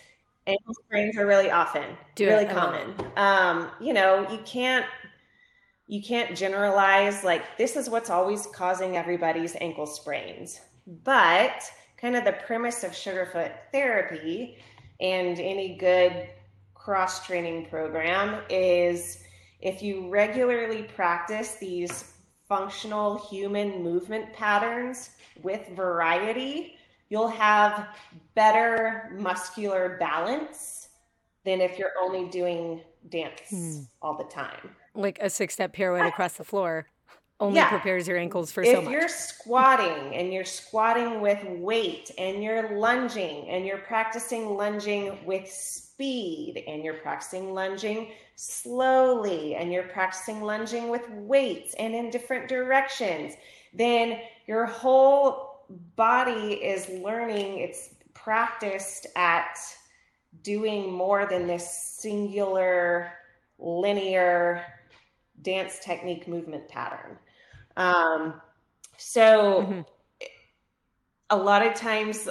Ankle sprains are really often, Do really it. common. Um, you know, you can't you can't generalize like this is what's always causing everybody's ankle sprains. But kind of the premise of Sugarfoot therapy and any good cross training program is if you regularly practice these functional human movement patterns with variety, you'll have better muscular balance than if you're only doing dance hmm. all the time. Like a six step pirouette across the floor only yeah. prepares your ankles for if so much. If you're squatting and you're squatting with weight and you're lunging and you're practicing lunging with speed and you're practicing lunging slowly and you're practicing lunging with weights and in different directions, then your whole body is learning, it's practiced at doing more than this singular linear dance technique movement pattern. Um, so mm-hmm. a lot of times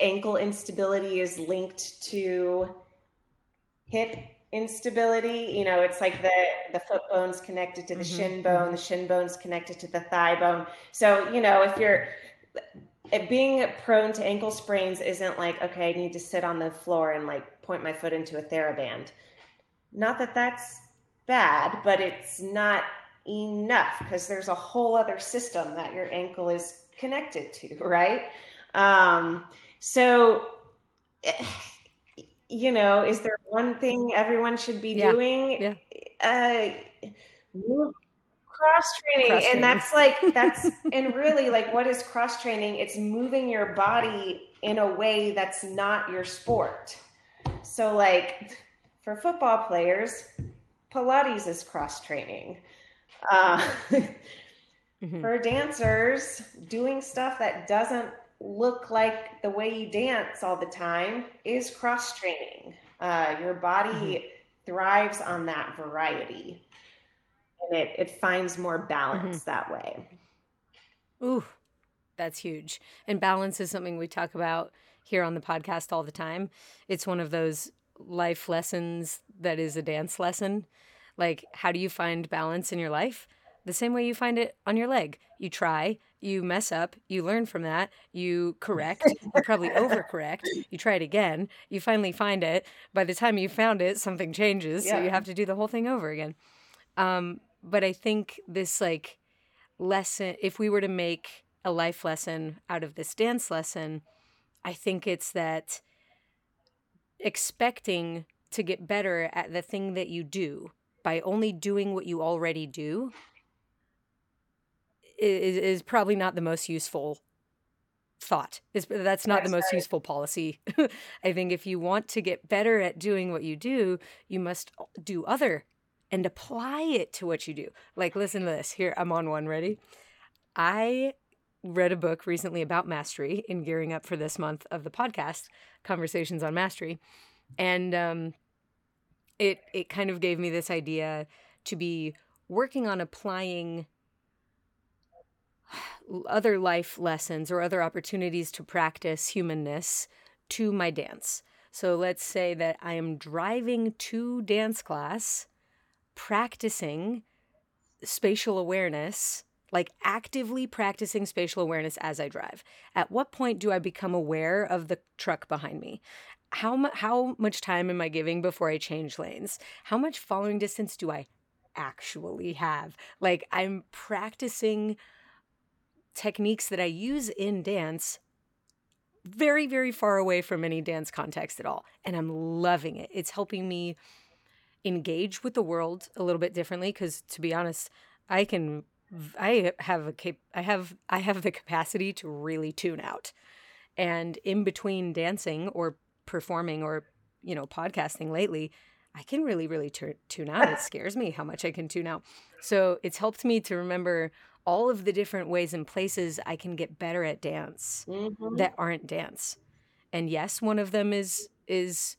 ankle instability is linked to hip instability. You know, it's like the the foot bone's connected to the mm-hmm. shin bone, the shin bone's connected to the thigh bone. So, you know, if you're being prone to ankle sprains isn't like, okay, I need to sit on the floor and like point my foot into a TheraBand. Not that that's bad, but it's not enough because there's a whole other system that your ankle is connected to, right? Um, so, you know, is there one thing everyone should be yeah. doing? Yeah. Uh, cross training and that's like that's and really like what is cross training it's moving your body in a way that's not your sport so like for football players pilates is cross training uh, mm-hmm. For dancers, doing stuff that doesn't look like the way you dance all the time is cross training. Uh, your body mm-hmm. thrives on that variety and it, it finds more balance mm-hmm. that way. Ooh, that's huge. And balance is something we talk about here on the podcast all the time. It's one of those life lessons that is a dance lesson. Like, how do you find balance in your life? The same way you find it on your leg. You try, you mess up, you learn from that, you correct, you probably overcorrect, you try it again, you finally find it. By the time you found it, something changes, yeah. so you have to do the whole thing over again. Um, but I think this like lesson, if we were to make a life lesson out of this dance lesson, I think it's that expecting to get better at the thing that you do by only doing what you already do is, is probably not the most useful thought. Is that's not the most useful policy. I think if you want to get better at doing what you do, you must do other and apply it to what you do. Like listen to this. Here I'm on one ready. I read a book recently about mastery in gearing up for this month of the podcast, Conversations on Mastery. And um, it it kind of gave me this idea to be working on applying other life lessons or other opportunities to practice humanness to my dance. So let's say that I am driving to dance class, practicing spatial awareness, like actively practicing spatial awareness as I drive. At what point do I become aware of the truck behind me? How, mu- how much time am I giving before I change lanes? How much following distance do I actually have? Like I'm practicing techniques that I use in dance very, very far away from any dance context at all. And I'm loving it. It's helping me engage with the world a little bit differently because to be honest, I can I have a cap- I have I have the capacity to really tune out. And in between dancing or performing or you know podcasting lately, I can really really t- tune out. It scares me how much I can tune out. So it's helped me to remember all of the different ways and places I can get better at dance mm-hmm. that aren't dance. And yes, one of them is is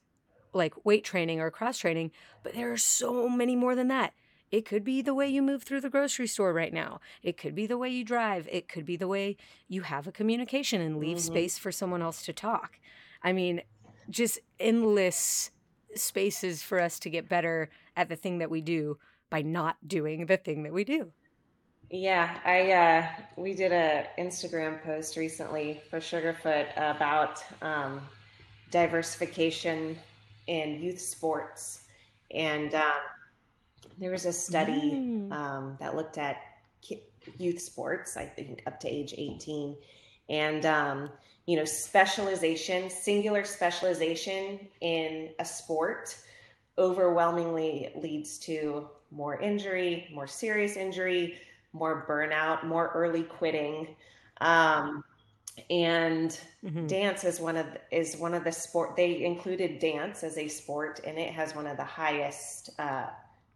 like weight training or cross training, but there are so many more than that. It could be the way you move through the grocery store right now. It could be the way you drive. It could be the way you have a communication and leave mm-hmm. space for someone else to talk. I mean, just endless spaces for us to get better at the thing that we do by not doing the thing that we do. Yeah, I uh, we did a Instagram post recently for Sugarfoot about um, diversification in youth sports, and um, there was a study mm. um, that looked at youth sports. I think up to age eighteen, and um, you know specialization, singular specialization in a sport, overwhelmingly leads to more injury, more serious injury more burnout, more early quitting. Um, and mm-hmm. dance is one of is one of the sport they included dance as a sport and it has one of the highest uh,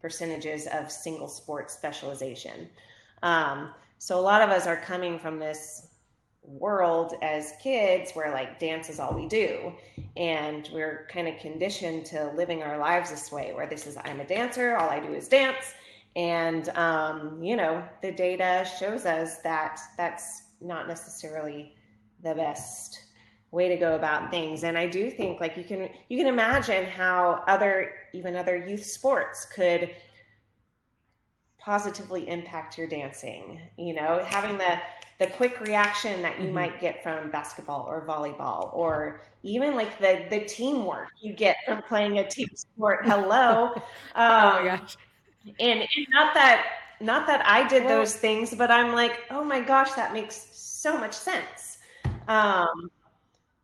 percentages of single sport specialization. Um, so a lot of us are coming from this world as kids where like dance is all we do. And we're kind of conditioned to living our lives this way where this is i'm a dancer all i do is dance. And, um, you know, the data shows us that that's not necessarily the best way to go about things. And I do think like you can, you can imagine how other, even other youth sports could positively impact your dancing, you know, having the, the quick reaction that you mm-hmm. might get from basketball or volleyball or even like the the teamwork you get from playing a team sport hello um, oh my um, gosh and, and not that not that I did well, those things, but I'm like, oh my gosh, that makes so much sense. Um,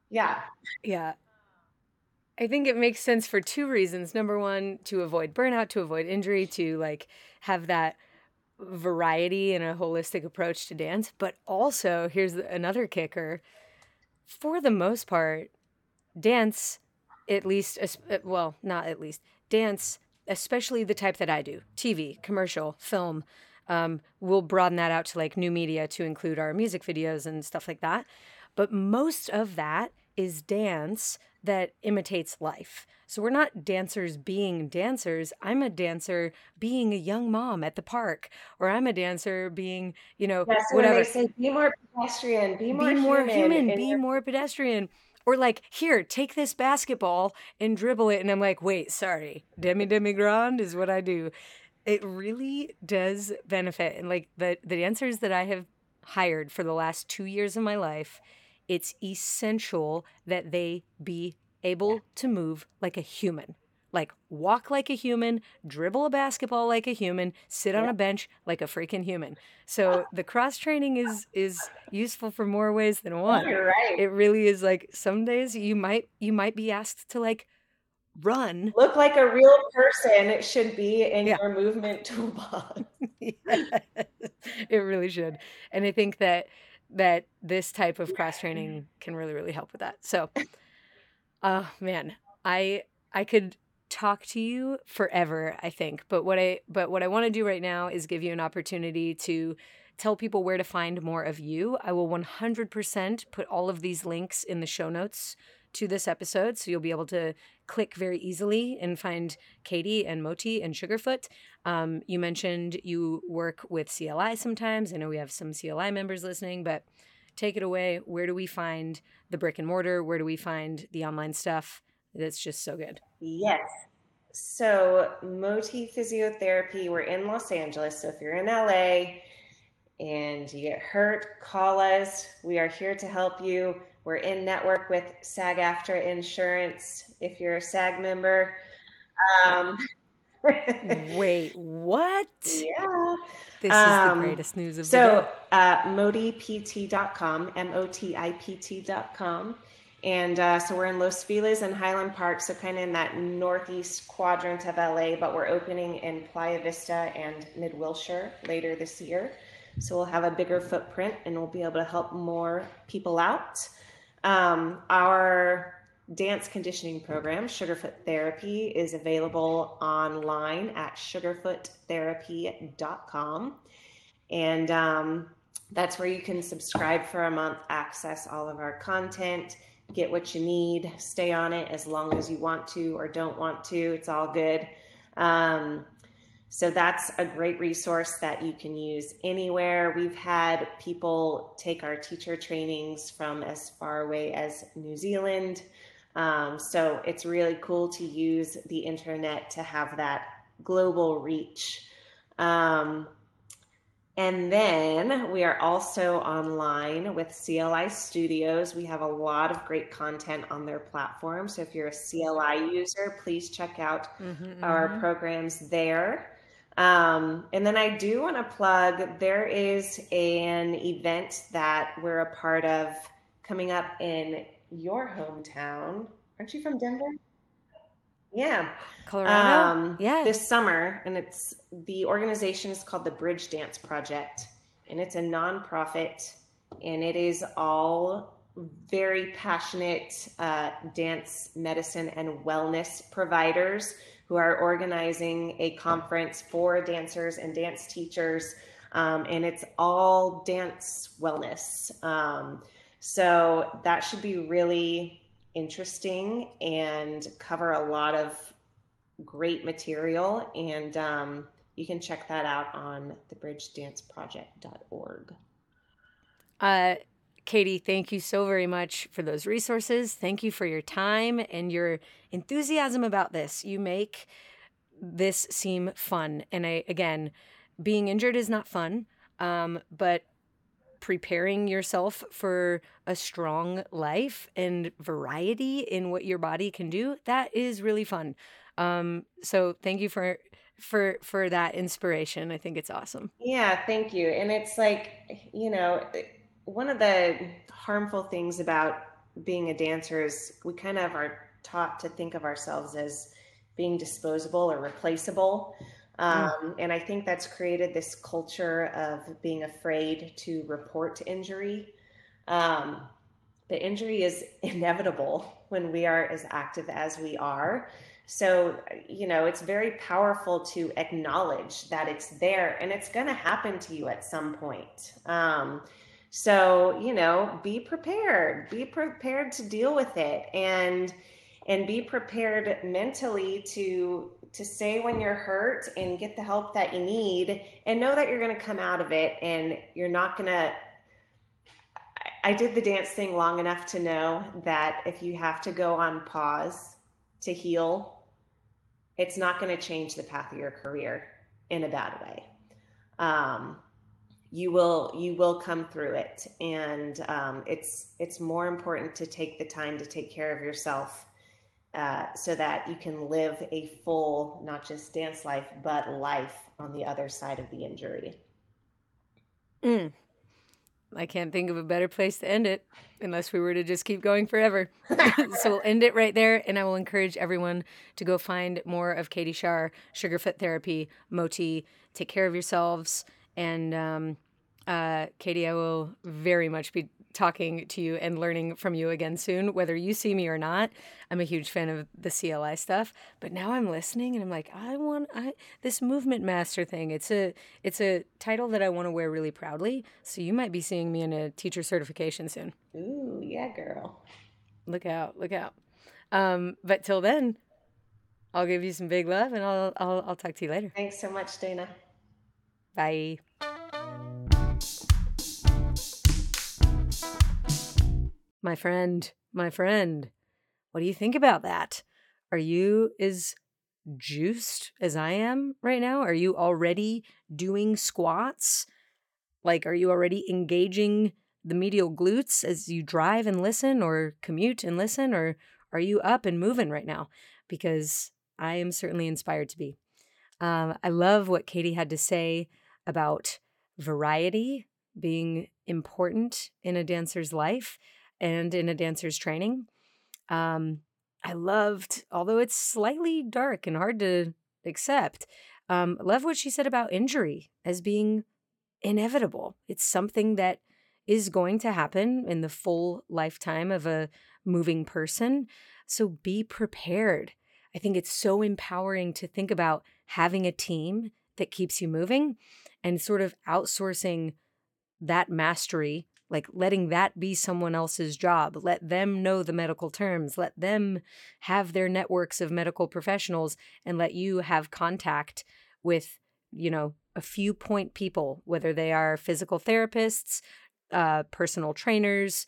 yeah, yeah. I think it makes sense for two reasons. Number one, to avoid burnout, to avoid injury, to like have that variety and a holistic approach to dance. But also, here's another kicker. For the most part, dance, at least, well, not at least, dance especially the type that I do TV, commercial, film. Um, we'll broaden that out to like new media to include our music videos and stuff like that. But most of that is dance that imitates life. So we're not dancers being dancers. I'm a dancer being a young mom at the park, or I'm a dancer being, you know, yes, whatever. They say, be more pedestrian, be more, be more human, human be your- more pedestrian. Or like, here, take this basketball and dribble it. And I'm like, wait, sorry. Demi demi grand is what I do. It really does benefit. And like the, the dancers that I have hired for the last two years of my life, it's essential that they be able to move like a human like walk like a human, dribble a basketball like a human, sit on a bench like a freaking human. So the cross training is is useful for more ways than oh, one. You're right. It really is like some days you might you might be asked to like run. Look like a real person. It should be in Yeah. your movement toolbox. It really should. And I think that that this type of cross training can really really help with that. So oh man, I I could talk to you forever, I think. But what I but what I want to do right now is give you an opportunity to tell people where to find more of you. I will 100% put all of these links in the show notes to this episode so you'll be able to click very easily and find Katie and Moti and Sugarfoot. Um, you mentioned you work with CLI sometimes. I know we have some CLI members listening, but take it away. Where do we find the brick and mortar? Where do we find the online stuff? That's just so good. Yes. So, Moti Physiotherapy, we're in Los Angeles. So, if you're in LA and you get hurt, call us. We are here to help you. We're in network with SAG AFTRA Insurance if you're a SAG member. Um, Wait, what? yeah. This is Um, the greatest news of the So, day. uh, motipt.com, M O T I P T.com. And uh, so we're in Los Feliz and Highland Park, so kind of in that northeast quadrant of LA, but we're opening in Playa Vista and Mid Wilshire later this year. So we'll have a bigger footprint and we'll be able to help more people out. Um, our dance conditioning program, Sugarfoot Therapy, is available online at sugarfoottherapy.com. And um, that's where you can subscribe for a month, access all of our content, get what you need, stay on it as long as you want to or don't want to. It's all good. Um, so that's a great resource that you can use anywhere. We've had people take our teacher trainings from as far away as New Zealand. Um, so it's really cool to use the internet to have that global reach. Um, and then we are also online with CLI Studios. We have a lot of great content on their platform. So if you're a CLI user, please check out Mhm, our mhm. programs there. Um, and then I do want to plug there is an event that we're a part of coming up in your hometown. Aren't you from Denver? Yeah. Colorado? Um, yeah. This summer, and it's the organization is called the Bridge Dance Project, and it's a nonprofit, and it is all very passionate uh, dance medicine and wellness providers who are organizing a conference for dancers and dance teachers, um, and it's all dance wellness. Um, so that should be really interesting and cover a lot of great material. And um, you can check that out on thebridgedanceproject.org. Uh, Katie, thank you so very much for those resources. Thank you for your time and your enthusiasm about this. You make this seem fun. And I, again, being injured is not fun, um, but preparing yourself for a strong life and variety in what your body can do, that is really fun. Um, so thank you for for for that inspiration. I think it's awesome. Yeah, thank you. And it's like, you know, one of the harmful things about being a dancer is we kind of are taught to think of ourselves as being disposable or replaceable. Um, and I think that's created this culture of being afraid to report injury. Um, the injury is inevitable when we are as active as we are. So, you know, it's very powerful to acknowledge that it's there and it's going to happen to you at some point. Um, so, you know, be prepared, be prepared to deal with it and and be prepared mentally to to say when you're hurt and get the help that you need and know that you're going to come out of it and you're not going to I did the dance thing long enough to know that if you have to go on pause to heal, it's not going to change the path of your career in a bad way. Um, you will you will come through it, and um, it's it's more important to take the time to take care of yourself uh, so that you can live a full, not just dance life, but life on the other side of the injury. Mm. I can't think of a better place to end it unless we were to just keep going forever. so we'll end it right there. And I will encourage everyone to go find more of Katie Shar, Sugarfoot Therapy, Moti. Take care of yourselves. And um, uh, Katie, I will very much be talking to you and learning from you again soon, whether you see me or not. I'm a huge fan of the CLI stuff, but now I'm listening and I'm like, I want I this movement master thing. It's a it's a title that I want to wear really proudly. So you might be seeing me in a teacher certification soon. Ooh, yeah, girl. Look out, look out. Um, but till then, I'll give you some big love and I'll I'll I'll talk to you later. Thanks so much, Dana. Bye. My friend, my friend, what do you think about that? Are you as juiced as I am right now? Are you already doing squats? Like, are you already engaging the medial glutes as you drive and listen or commute and listen? Or are you up and moving right now? Because I am certainly inspired to be. Um, I love what Katie had to say about variety being important in a dancer's life and in a dancer's training. Um, I loved, although it's slightly dark and hard to accept, um, love what she said about injury as being inevitable. It's something that is going to happen in the full lifetime of a moving person. So be prepared. I think it's so empowering to think about having a team that keeps you moving and sort of outsourcing that mastery like letting that be someone else's job. Let them know the medical terms. Let them have their networks of medical professionals and let you have contact with you know a few point people whether they are physical therapists uh, personal trainers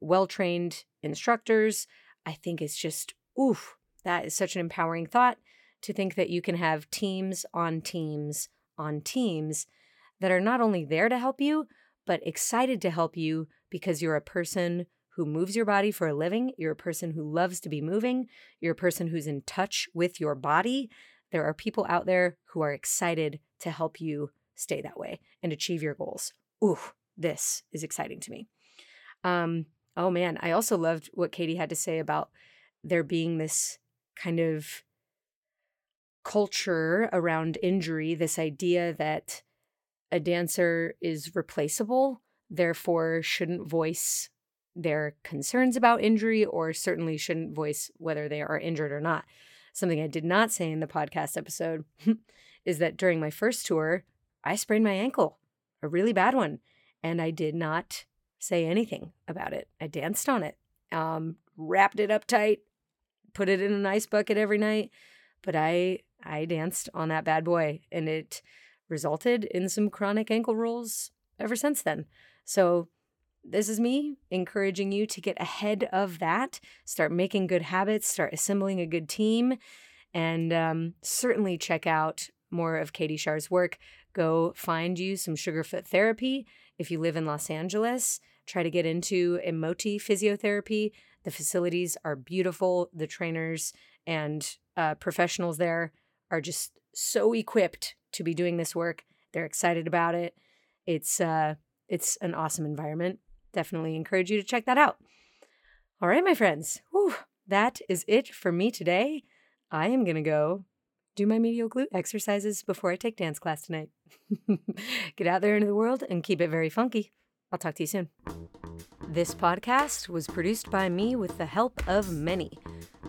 well trained instructors. I think it's just oof that is such an empowering thought to think that you can have teams on teams on teams that are not only there to help you but excited to help you because you're a person who moves your body for a living. You're a person who loves to be moving. You're a person who's in touch with your body. There are people out there who are excited to help you stay that way and achieve your goals. Ooh, this is exciting to me. Um, oh man, I also loved what Katie had to say about there being this kind of culture around injury, this idea that a dancer is replaceable, therefore shouldn't voice their concerns about injury or certainly shouldn't voice whether they are injured or not. Something I did not say in the podcast episode is that during my first tour, I sprained my ankle, a really bad one, and I did not say anything about it. I danced on it, um, wrapped it up tight, put it in an ice bucket every night, but I I danced on that bad boy, and it resulted in some chronic ankle rolls ever since then. So, this is me encouraging you to get ahead of that, start making good habits, start assembling a good team, and um, certainly check out more of Katie Shar's work. Go find you some Sugarfoot therapy if you live in Los Angeles. Try to get into Moti physiotherapy. The facilities are beautiful. The trainers and uh, professionals there are just so equipped to be doing this work. They're excited about it. It's uh it's an awesome environment. Definitely encourage you to check that out. All right, my friends. Whew, that is it for me today. I am to go do my medial glute exercises before I take dance class tonight. Get out there into the world and keep it very funky. I'll talk to you soon. This podcast was produced by me with the help of many.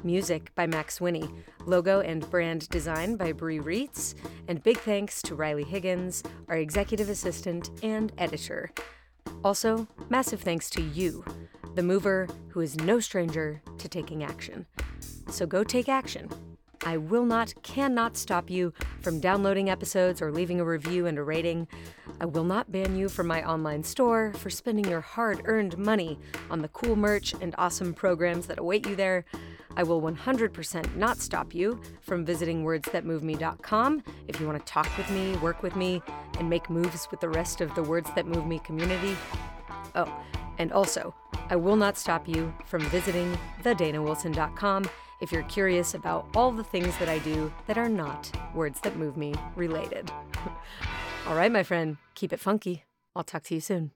Music by Max Winnie, logo and brand design by Brie Reitz, and big thanks to Riley Higgins, our executive assistant and editor. Also, massive thanks to you, the mover who is no stranger to taking action. So go take action. I will not, cannot stop you from downloading episodes or leaving a review and a rating. I will not ban you from my online store for spending your hard earned money on the cool merch and awesome programs that await you there. I will 100% not stop you from visiting wordsthatmoveme.com if you want to talk with me, work with me, and make moves with the rest of the Words That Move Me community. Oh, and also, I will not stop you from visiting thedanawilson.com if you're curious about all the things that I do that are not words that move me related. all right, my friend, keep it funky. I'll talk to you soon.